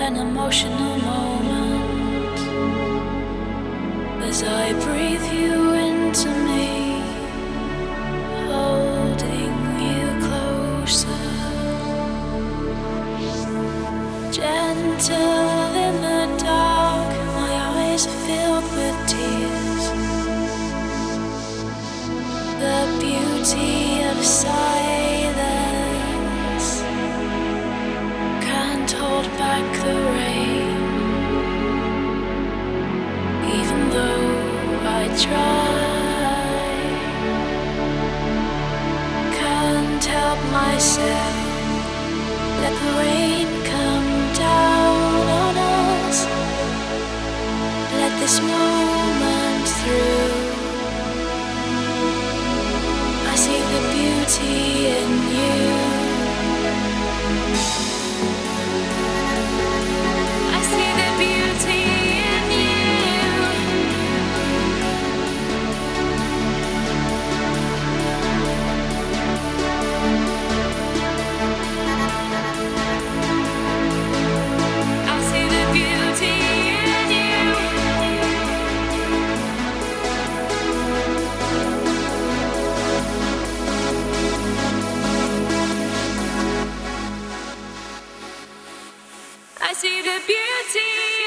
an emotional moment as I breathe you into me, holding you closer, gentle in the dark. My eyes are filled with tears. The beauty of silence myself. Let the rain come down on us. Let this moment. I see the beauty.